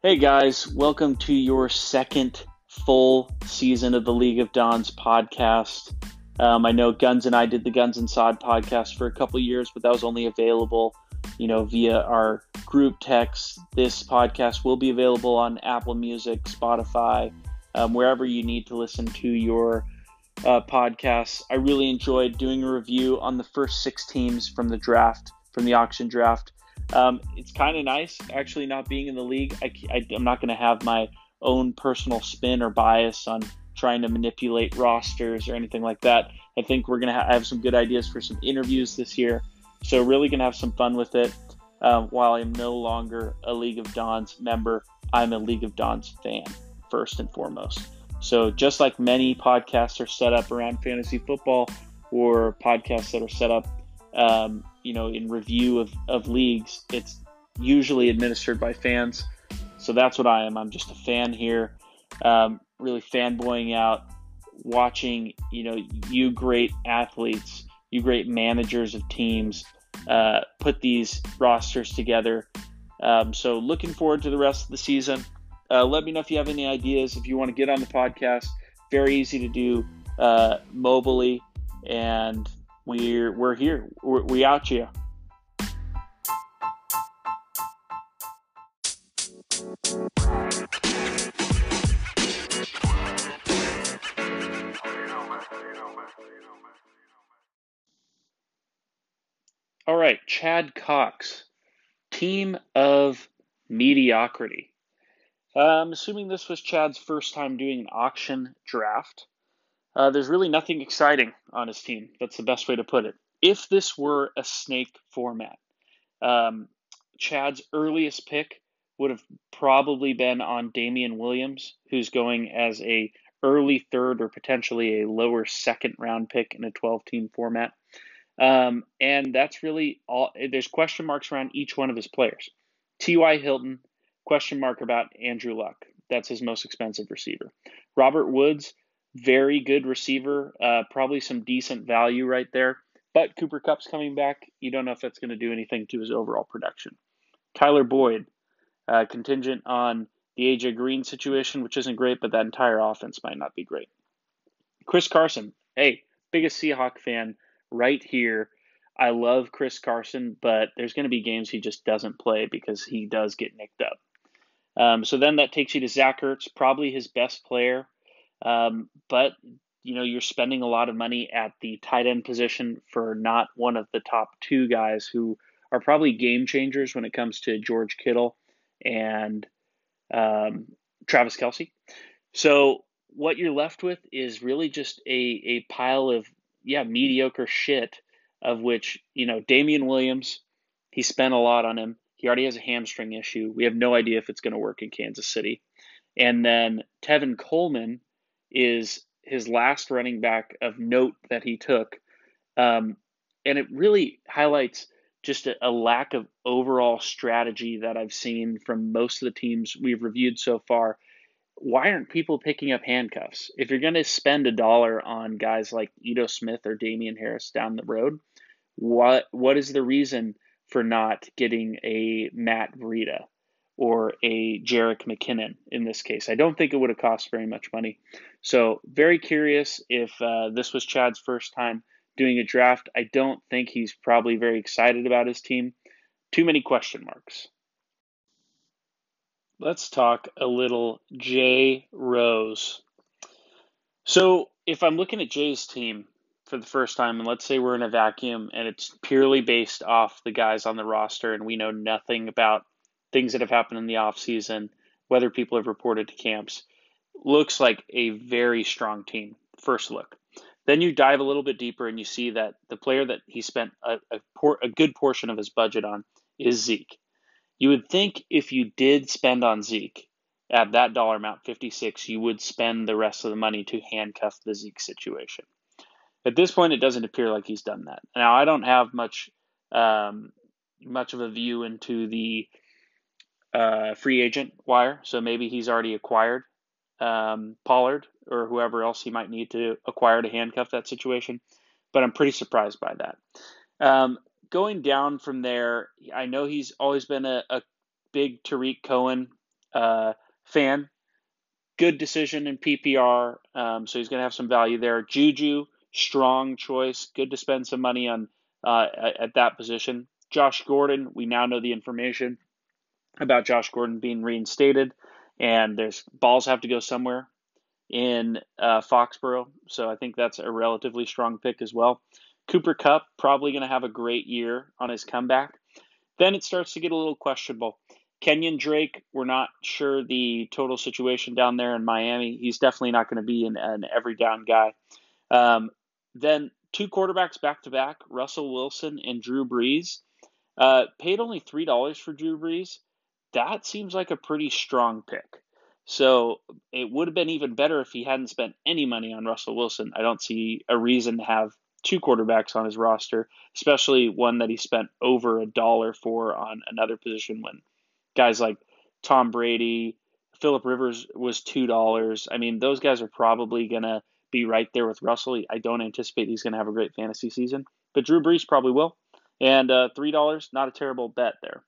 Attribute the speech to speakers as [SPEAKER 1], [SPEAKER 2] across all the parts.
[SPEAKER 1] Hey guys, welcome to your second full season of the League of Dons podcast. Um, I know Guns and I did the Guns and Sod podcast for a couple years, but that was only available, you know, via our group text. This podcast will be available on Apple Music, Spotify, um, wherever you need to listen to your uh, podcasts. I really enjoyed doing a review on the first six teams from the draft, from the auction draft. Um, it's kind of nice actually not being in the league. I, I, I'm not going to have my own personal spin or bias on trying to manipulate rosters or anything like that. I think we're going to ha- have some good ideas for some interviews this year. So, really going to have some fun with it. Um, while I'm no longer a League of Dons member, I'm a League of Dons fan, first and foremost. So, just like many podcasts are set up around fantasy football or podcasts that are set up, um, you know, in review of, of leagues, it's usually administered by fans. So, that's what I am. I'm just a fan here um, really fanboying out, watching you know you great athletes, you great managers of teams uh, put these rosters together. Um, so looking forward to the rest of the season. Uh, let me know if you have any ideas. If you want to get on the podcast, very easy to do uh, mobily, and we're we're here. We're, we out here. All right, Chad Cox, team of mediocrity. Uh, I'm assuming this was Chad's first time doing an auction draft. Uh, there's really nothing exciting on his team. That's the best way to put it. If this were a snake format, um, Chad's earliest pick would have probably been on Damien Williams, who's going as a early third or potentially a lower second round pick in a 12 team format. Um, and that's really all. There's question marks around each one of his players. T.Y. Hilton, question mark about Andrew Luck. That's his most expensive receiver. Robert Woods, very good receiver, uh, probably some decent value right there. But Cooper Kupp's coming back. You don't know if that's going to do anything to his overall production. Tyler Boyd, uh, contingent on the AJ Green situation, which isn't great, but that entire offense might not be great. Chris Carson, hey, biggest Seahawk fan right here. I love Chris Carson, but there's going to be games he just doesn't play because he does get nicked up. Um, so then that takes you to Zach Ertz, probably his best player. Um, but, you know, you're spending a lot of money at the tight end position for not one of the top two guys who are probably game changers when it comes to George Kittle and um, Travis Kelce. So what you're left with is really just a, a pile of yeah, mediocre shit of which, you know, Damien Williams, he spent a lot on him. He already has a hamstring issue. We have no idea if it's going to work in Kansas City. And then Tevin Coleman is his last running back of note that he took. Um, and it really highlights just a, a, lack of overall strategy that I've seen from most of the teams we've reviewed so far why aren't people picking up handcuffs? If you're going to spend a dollar on guys like Ito Smith or Damien Harris down the road, what what is the reason for not getting a Matt Breida or a Jerick McKinnon in this case? I don't think it would have cost very much money. So very curious if uh, this was Chad's first time doing a draft. I don't think he's probably very excited about his team. Too many question marks. Let's talk a little Jay Rose. So, if I'm looking at Jay's team for the first time, and let's say we're in a vacuum and it's purely based off the guys on the roster, and we know nothing about things that have happened in the offseason, whether people have reported to camps, looks like a very strong team, first look. Then you dive a little bit deeper and you see that the player that he spent a, a, por- a good portion of his budget on is Zeke. You would think if you did spend on Zeke at that dollar amount, 56, you would spend the rest of the money to handcuff the Zeke situation. At this point, it doesn't appear like he's done that. Now, I don't have much um, much of a view into the uh, free agent wire, so maybe he's already acquired um, Pollard or whoever else he might need to acquire to handcuff that situation. But I'm pretty surprised by that. Um, going down from there, I know he's always been a, a big Tarik Cohen uh, fan. Good decision in PPR, um, so he's going to have some value there. Juju, strong choice. Good to spend some money on uh, at that position. Josh Gordon, we now know the information about Josh Gordon being reinstated, and there's balls have to go somewhere in uh, Foxborough, so I think that's a relatively strong pick as well. Cooper Kupp probably going to have a great year on his comeback. Then it starts to get a little questionable. Kenyon Drake, we're not sure the total situation down there in Miami. He's definitely not going to be an, an every down guy. Um, then two quarterbacks back to back, Russell Wilson and Drew Brees. Uh, paid only three dollars for Drew Brees. That seems like a pretty strong pick. So it would have been even better if he hadn't spent any money on Russell Wilson. I don't see a reason to have two quarterbacks on his roster, especially one that he spent over a dollar for on another position when guys like Tom Brady, Philip Rivers was two dollars. I mean, those guys are probably gonna be right there with Russell. I don't anticipate he's gonna have a great fantasy season, but Drew Brees probably will. And uh, three dollars, not a terrible bet there.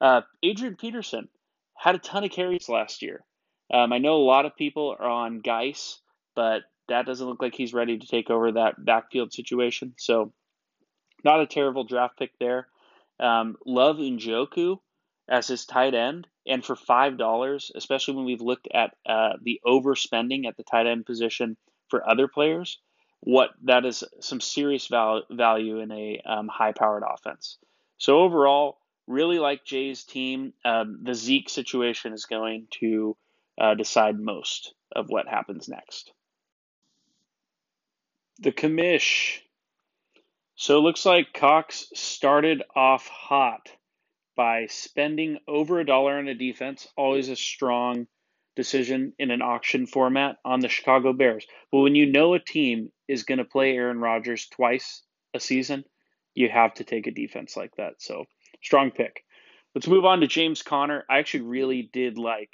[SPEAKER 1] Uh, Adrian Peterson had a ton of carries last year. Um, I know a lot of people are on Guice, but that doesn't look like he's ready to take over that backfield situation. So, not a terrible draft pick there. Um, love Njoku as his tight end, and for five dollars, especially when we've looked at uh, the overspending at the tight end position for other players, what that is some serious val- value in a um, high-powered offense. So overall, really like Jay's team. Um, the Zeke situation is going to uh, decide most of what happens next. The commish. So it looks like Cox started off hot by spending over a dollar on a defense, always a strong decision in an auction format on the Chicago Bears. But when you know a team is going to play Aaron Rodgers twice a season, you have to take a defense like that. So, strong pick. Let's move on to James Conner. I actually really did like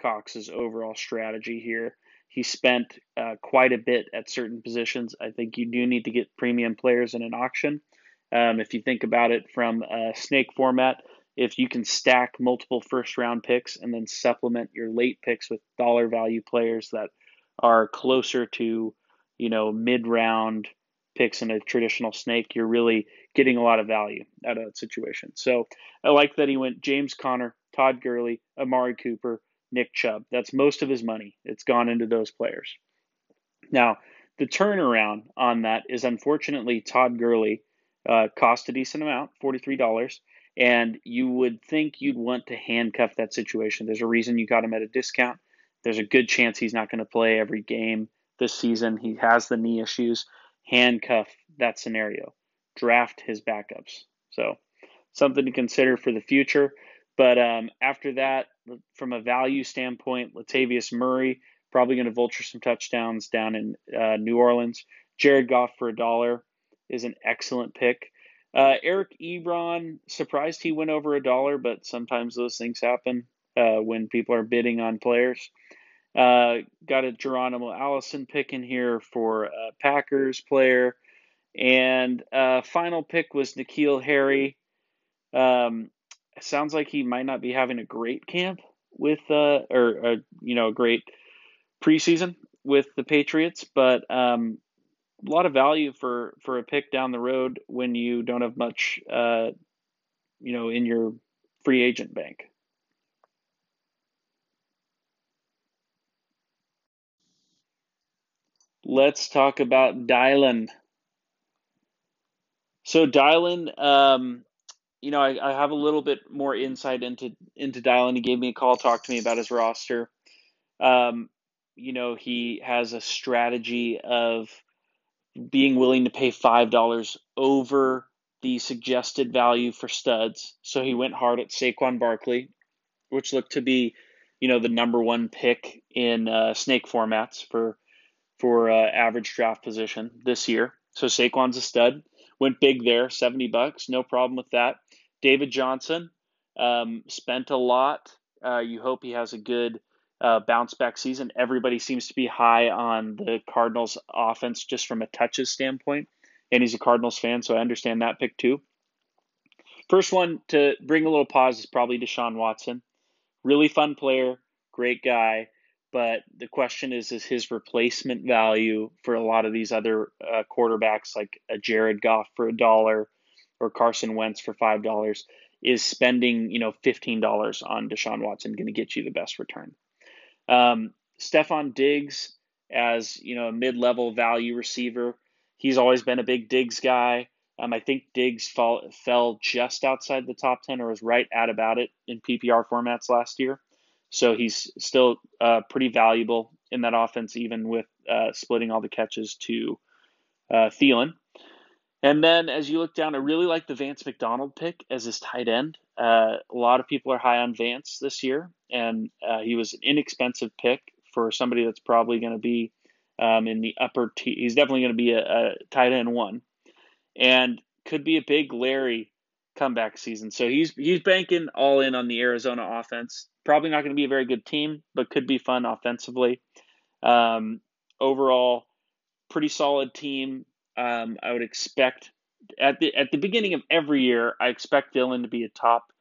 [SPEAKER 1] Cox's overall strategy here. He spent uh, quite a bit at certain positions. I think you do need to get premium players in an auction. Um, if you think about it from a snake format, if you can stack multiple first round picks and then supplement your late picks with dollar value players that are closer to, you know, mid round picks in a traditional snake, you're really getting a lot of value out of that situation. So I like that he went James Conner, Todd Gurley, Amari Cooper, Nick Chubb. That's most of his money. It's gone into those players. Now, the turnaround on that is unfortunately Todd Gurley uh, cost a decent amount, $43. And you would think you'd want to handcuff that situation. There's a reason you got him at a discount. There's a good chance he's not going to play every game this season. He has the knee issues. Handcuff that scenario. Draft his backups. So, something to consider for the future. But um, after that, from a value standpoint, Latavius Murray probably going to vulture some touchdowns down in uh, New Orleans. Jared Goff for a dollar is an excellent pick. Uh, Eric Ebron, surprised he went over a dollar, but sometimes those things happen uh, when people are bidding on players. Uh, got a Geronimo Allison pick in here for a Packers player. And uh, final pick was N'Keal Harry. Um, sounds like he might not be having a great camp with, uh, or, uh, you know, a great preseason with the Patriots, but um, a lot of value for for a pick down the road when you don't have much, uh, you know, in your free agent bank. Let's talk about Dylan. So Dylan, um, you know, I, I, have a little bit more insight into into Dylan. He gave me a call, talked to me about his roster. Um, you know, he has a strategy of being willing to pay $5 over the suggested value for studs. So he went hard at Saquon Barkley, which looked to be, you know, the number one pick in uh, snake formats for for uh, average draft position this year. So Saquon's a stud. Went big there, 70 bucks, no problem with that. David Johnson um, spent a lot. Uh, you hope he has a good uh, bounce back season. Everybody seems to be high on the Cardinals offense just from a touches standpoint. And he's a Cardinals fan, so I understand that pick too. First one to bring a little pause is probably Deshaun Watson. Really fun player, great guy. But the question is, is his replacement value for a lot of these other uh, quarterbacks, like a Jared Goff for a dollar or Carson Wentz for five dollars, is spending you know fifteen dollars on Deshaun Watson going to get you the best return? Um, Stefon Diggs as you know a mid-level value receiver, he's always been a big Diggs guy. Um, I think Diggs fall, fell just outside the top 10 or was right at about it in PPR formats last year. So he's still uh, pretty valuable in that offense, even with uh, splitting all the catches to uh, Thielen. And then as you look down, I really like the Vance McDonald pick as his tight end. Uh, a lot of people are high on Vance this year, and uh, he was an inexpensive pick for somebody that's probably going to be um, in the upper. T- he's definitely going to be a, a tight end one and could be a big Larry comeback season. So he's he's banking all in on the Arizona offense. Probably not going to be a very good team, but could be fun offensively. Um, overall, pretty solid team. Um, I would expect at the at the beginning of every year, I expect Dylan to be a top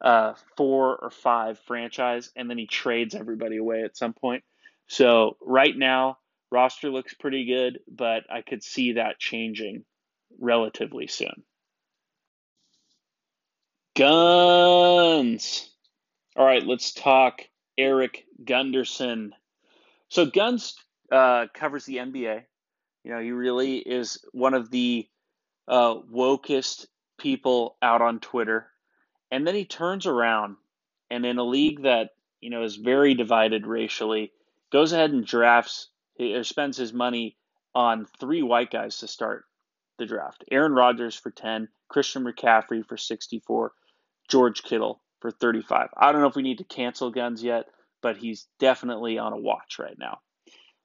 [SPEAKER 1] uh, four or five franchise, and then he trades everybody away at some point. So right now, roster looks pretty good, but I could see that changing relatively soon. Guns. All right, let's talk Eric Gunderson. So Guns uh, covers the NBA. You know, he really is one of the uh, wokest people out on Twitter. And then he turns around and in a league that, you know, is very divided racially, goes ahead and drafts or spends his money on three white guys to start the draft. Aaron Rodgers for 10, Christian McCaffrey for 64, George Kittle for 35. I don't know if we need to cancel guns yet, but he's definitely on a watch right now.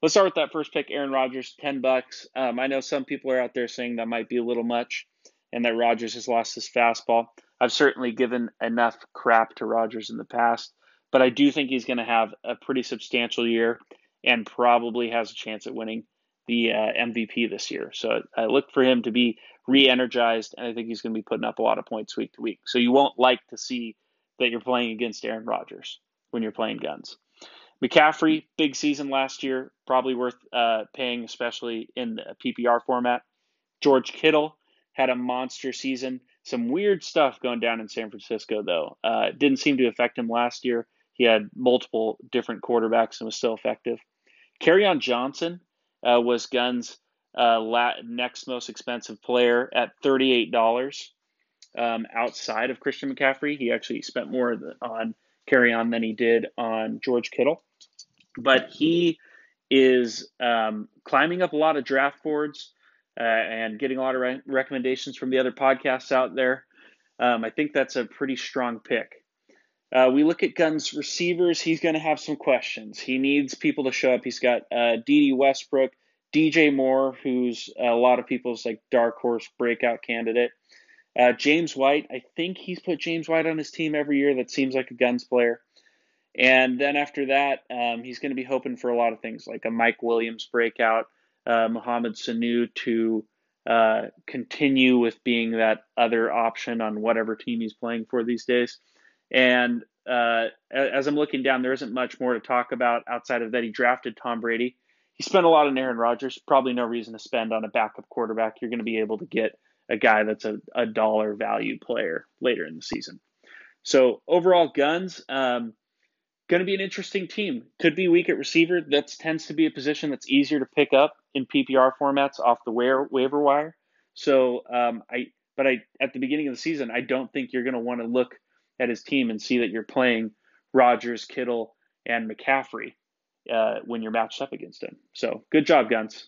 [SPEAKER 1] Let's start with that first pick, Aaron Rodgers, 10 bucks. Um, I know some people are out there saying that might be a little much and that Rodgers has lost his fastball. I've certainly given enough crap to Rodgers in the past, but I do think he's going to have a pretty substantial year and probably has a chance at winning the uh, MVP this year. So I look for him to be re-energized, and I think he's going to be putting up a lot of points week to week. So you won't like to see that you're playing against Aaron Rodgers when you're playing guns. McCaffrey, big season last year, probably worth uh, paying, especially in the PPR format. George Kittle had a monster season. Some weird stuff going down in San Francisco, though. Uh, didn't seem to affect him last year. He had multiple different quarterbacks and was still effective. Kerryon Johnson, uh, was Guns' uh, next most expensive player at $38 um, outside of Christian McCaffrey. He actually spent more on Kerryon than he did on George Kittle. But he is um, climbing up a lot of draft boards uh, and getting a lot of re- recommendations from the other podcasts out there. Um, I think that's a pretty strong pick. Uh, we look at Guns receivers. He's going to have some questions. He needs people to show up. He's got uh, Dede Westbrook, DJ Moore, who's a lot of people's like dark horse breakout candidate. Uh, James White, I think he's put James White on his team every year. That seems like a Guns player. And then after that, um, he's going to be hoping for a lot of things like a Mike Williams breakout, uh, Mohamed Sanu to uh, continue with being that other option on whatever team he's playing for these days. And uh, as I'm looking down, there isn't much more to talk about outside of that he drafted Tom Brady. He spent a lot on Aaron Rodgers. Probably no reason to spend on a backup quarterback. You're going to be able to get a guy that's a, a dollar value player later in the season. So overall, guns um, going to be an interesting team. Could be weak at receiver. That tends to be a position that's easier to pick up in PPR formats off the waiver wire. So um, I, but I at the beginning of the season, I don't think you're going to want to look at his team and see that you're playing Rodgers, Kittle, and McCaffrey uh, when you're matched up against him. So good job, Guns.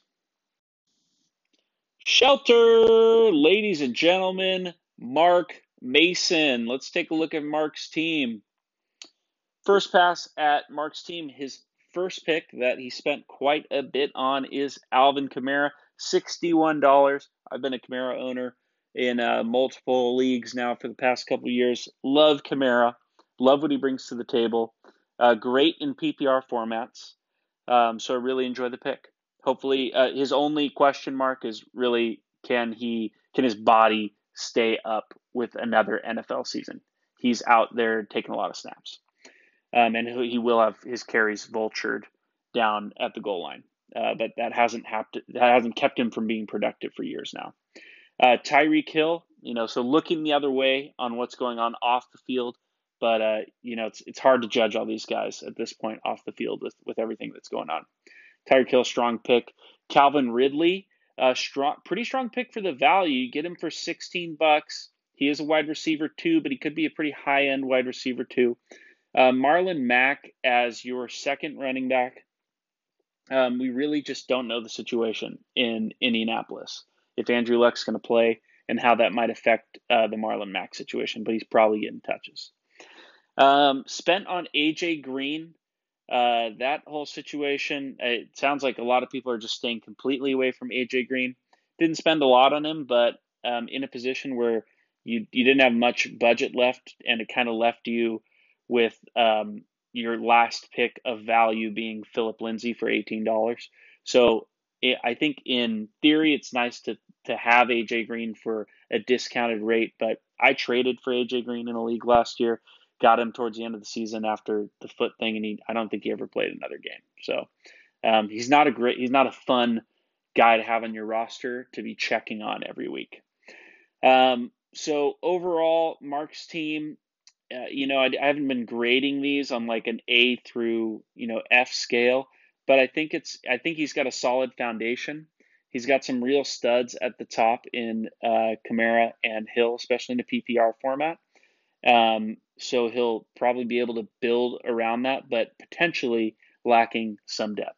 [SPEAKER 1] Shelter, ladies and gentlemen, Mark Mason. Let's take a look at Mark's team. First pass at Mark's team, his first pick that he spent quite a bit on is Alvin Kamara, $61. I've been a Kamara owner in uh, multiple leagues now for the past couple years. Love Kamara. Love what he brings to the table. Uh, great in PPR formats. Um, so I really enjoy the pick. Hopefully, uh, his only question mark is really can he can his body stay up with another NFL season? He's out there taking a lot of snaps. um, and he will have his carries vultured down at the goal line. Uh, but that hasn't happened. That hasn't kept him from being productive for years now. Uh, Tyreek Hill, you know, so looking the other way on what's going on off the field, but uh, you know, it's it's hard to judge all these guys at this point off the field with with everything that's going on. Tyreek Hill, strong pick. Calvin Ridley, strong, pretty strong pick for the value. You get him for 16 bucks. He is a wide receiver too, but he could be a pretty high end wide receiver too. Uh, Marlon Mack as your second running back. Um, we really just don't know the situation in Indianapolis. If Andrew Luck's going to play and how that might affect uh, the Marlon Mack situation, but he's probably getting touches. Um, spent on AJ Green. Uh, that whole situation, it sounds like a lot of people are just staying completely away from AJ Green. Didn't spend a lot on him, but um, in a position where you you didn't have much budget left, and it kind of left you with um, your last pick of value being Philip Lindsay for eighteen dollars. So it, I think in theory it's nice to to have AJ Green for a discounted rate, but I traded for AJ Green in a league last year got him towards the end of the season after the foot thing, and he I don't think he ever played another game. So um, he's not a great, he's not a fun guy to have on your roster to be checking on every week. Um, so overall, Mark's team, uh, you know, I, I haven't been grading these on like an A through you know F scale, but I think it's I think he's got a solid foundation. He's got some real studs at the top in uh, Kamara and Hill, especially in the PPR format. Um, so he'll probably be able to build around that, but potentially lacking some depth.